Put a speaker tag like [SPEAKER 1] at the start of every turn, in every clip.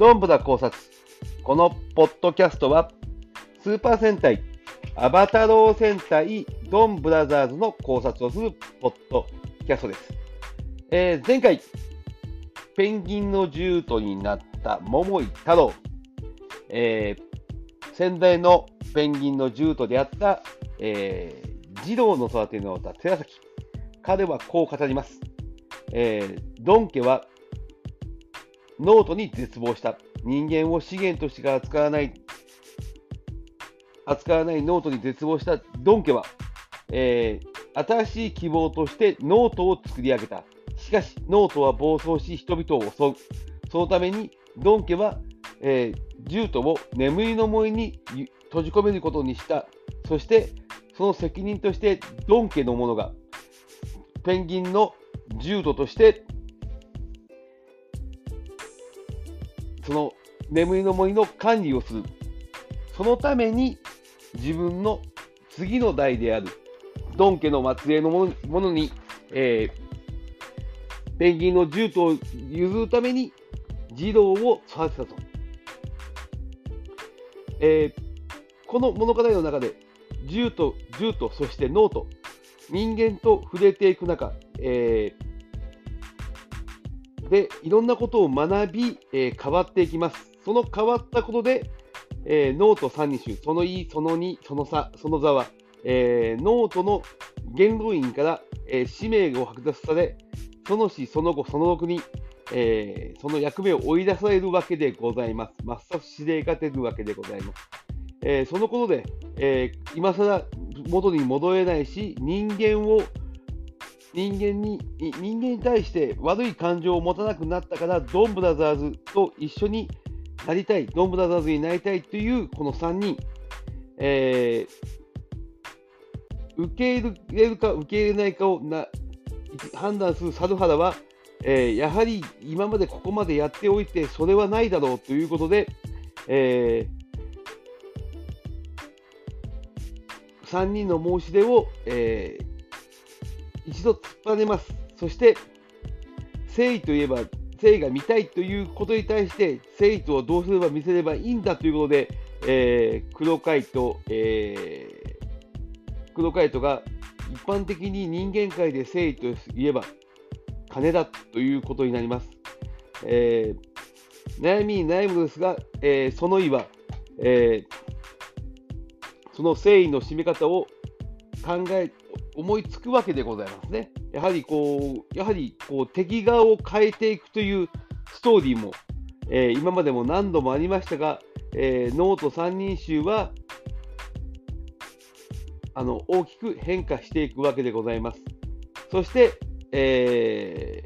[SPEAKER 1] ドンブラ考察。このポッドキャストは、スーパー戦隊、アバタロー戦隊、ドンブラザーズの考察をするポッドキャストです。えー、前回、ペンギンの獣人になった桃井太郎、えー、先代のペンギンの獣人であった、えー、二郎の育てのった寺崎。彼はこう語ります。えー、ドン家は脳人に絶望した。人間を資源として扱わない、扱わない脳人に絶望したドン家は、えー、新しい希望として獣人を作り上げた。しかし、獣人は暴走し、人々を襲う。そのために、ドン家は、えー、ジュートを眠りの森に閉じ込めることにした。そして、その責任として、ドン家の者が、ペンギンのジュートとして、その眠りの森の管理をする。そのために自分の次の代であるドン家の末裔のものに、えー、ペンギンの獣とを譲るために児童を育てたと。えー、この物語の中で獣人と獣人とそして脳人と人間と触れていく中、えー、でいろんなことを学び、えー、変わっていきます。その変わったことで、えー、脳人三人衆、ソノイ、ソノニ、ソノサ、ソノザは、えー、脳人の元老院から、え、使命を剥奪され、その死、その後、その6に、えー、その役目を追い出されるわけでございます。抹殺指令が出るわけでございます。え、そのことで、え、今更元に戻れないし、人間を人間に人間に対して悪い感情を持たなくなったから、ドンブラザーズと一緒になりたい、ドンブラザーズになりたいというこの3人、えー、受け入れるか受け入れないかをな判断する猿原は、えー、やはり今までここまでやっておいて、それはないだろうということで、えー、3人の申し出を、えー、一度突っ張ねます。そして、誠意といえば誠意が見たいということに対して、誠意とどうすれば見せればいいんだということで、えー、黒カイト、えー、黒カイトが一般的に人間界で誠意といえば金だということになります。えー、悩みに悩むのですが、えー、その意は、えー、その誠意の締め方を考え、思いつくわけでございますね。やはりこう、やはりこう敵側を変えていくというストーリーも、えー、今までも何度もありましたが、えー、ノート三人衆はあの大きく変化していくわけでございます。そして、え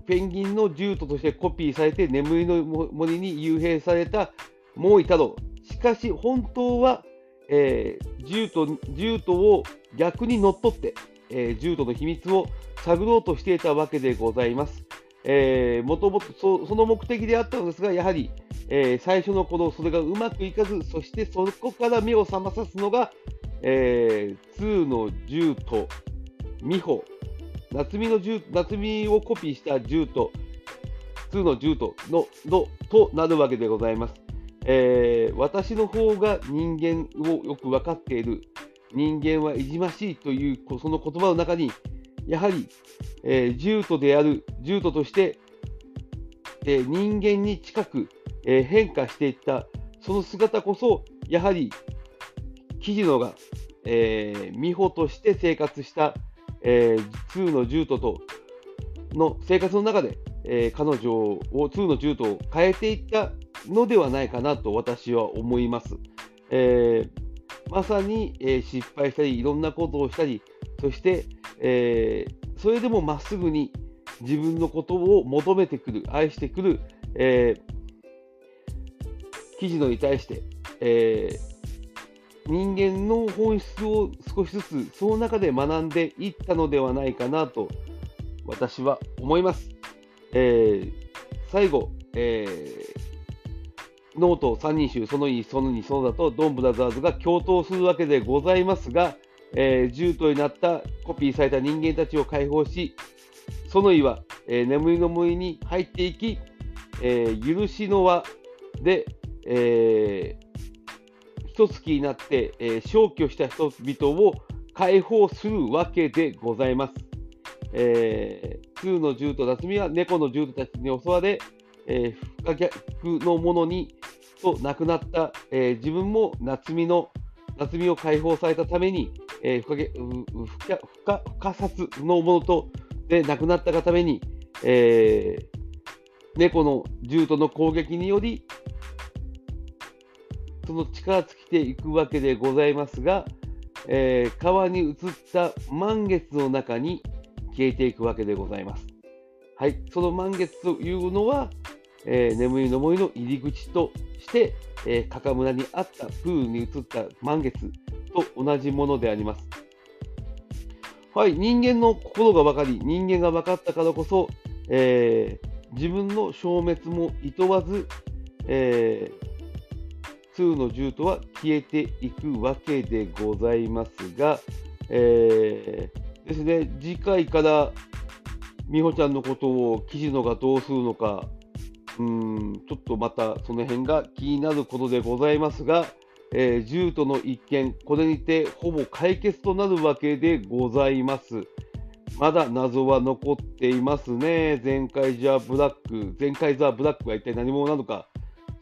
[SPEAKER 1] ー、ペンギンの獣人としてコピーされて眠りの森に幽閉されたモイ太郎。しかし本当は、えー、獣人獣人を逆に乗っ取って、えー、柔道の秘密を探ろうとしていたわけでございます。えー、もともとそその目的であったのですが、やはり、えー、最初の頃、それがうまくいかず、そしてそこから目を覚まさすのが、えー、2の銃と美穂、夏美の銃夏美をコピーした銃と、2の銃とののとなるわけでございます。えー、私の方が人間をよく分かっている。人間はいじましいというその言葉の中に、やはり、えー、獣人である、獣人として、えー、人間に近く、えー、変化していった、その姿こそ、やはり、記事のが、えー、美穂として生活した、えー、2の獣人との生活の中で、えー、彼女を2の獣人を変えていったのではないかなと私は思います。えーまさに、えー、失敗したり、いろんなことをしたり、そして、えー、それでもまっすぐに自分のことを求めてくる、愛してくる、えー、記事のに対して、えー、人間の本質を少しずつその中で学んでいったのではないかなと私は思います。えー、最後、えー、ノート3人衆、その2、その2、そのだと、ドンブラザーズが共闘するわけでございますが、えー、銃とになったコピーされた人間たちを解放し、その意は、えー、眠りの森に入っていき、えー、許しの輪で、えー、一月になって、えー、消去した人々を解放するわけでございます。えー、2の銃と夏美は猫の銃たちに襲われ、えー、不可逆のものにと亡くなった、えー、自分も夏美の夏美を解放されたために、えー、不可不可不可殺のものとで亡くなったがために、えー、猫の銃との攻撃により、その力尽きていくわけでございますが、えー、川に移った満月の中に消えていくわけでございます。はい、その満月というのは、えー、眠りの森の入り口として、えー、カカ村にあったプールに移った満月と同じものであります。はい、人間の心が分かり、人間が分かったからこそ、えー、自分の消滅も厭わず、えー、2の10とは消えていくわけでございますが、えー、ですね、次回から美穂ちゃんのことを岸野がどうするのか、うん、ちょっとまたその辺が気になることでございますが、えー、銃との一件、これにてほぼ解決となるわけでございます。まだ謎は残っていますね。前回じゃブラック、前回ザ・ブラックは一体何者なのか。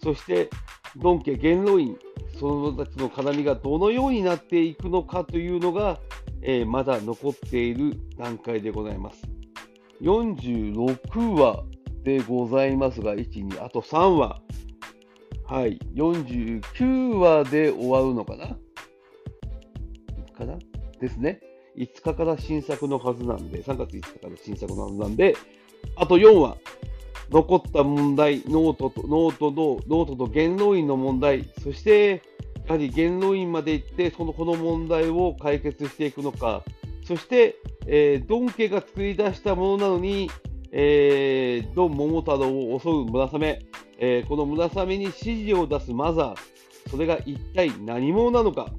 [SPEAKER 1] そして、ドン家元老院、その人たちの絡みがどのようになっていくのかというのが、えー、まだ残っている段階でございます。46話でございますが、1、2、あと3話。はい、49話で終わるのかな？かな？ですね。5日から新作のはずなんで、3月5日から新作のはずなんで、あと4話、残った問題、ノートと、ノートと、ノートと元老院の問題、そして、やはり元老院まで行って、その、この問題を解決していくのか、そして、えー、ドン家が作り出したものなのに、えー、ドン桃太郎を襲う村雨、えー、この村雨に指示を出すマザー、それが一体何者なのか、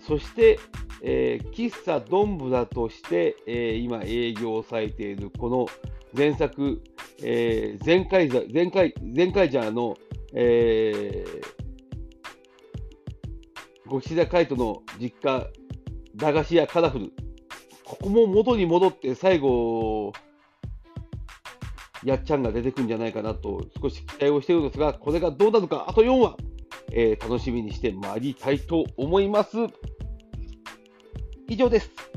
[SPEAKER 1] そして、えー、喫茶どんぶらとして、えー、今営業されているこの前作、えー、前回前回前回じゃの、えー、ご岸田海人の実家、駄菓子屋カラフル、ここも元に戻って最後、やっちゃんが出てくるんじゃないかなと少し期待をしているんですが、これがどうなのか、あと4話、えー、楽しみにしてまいりたいと思います。以上です。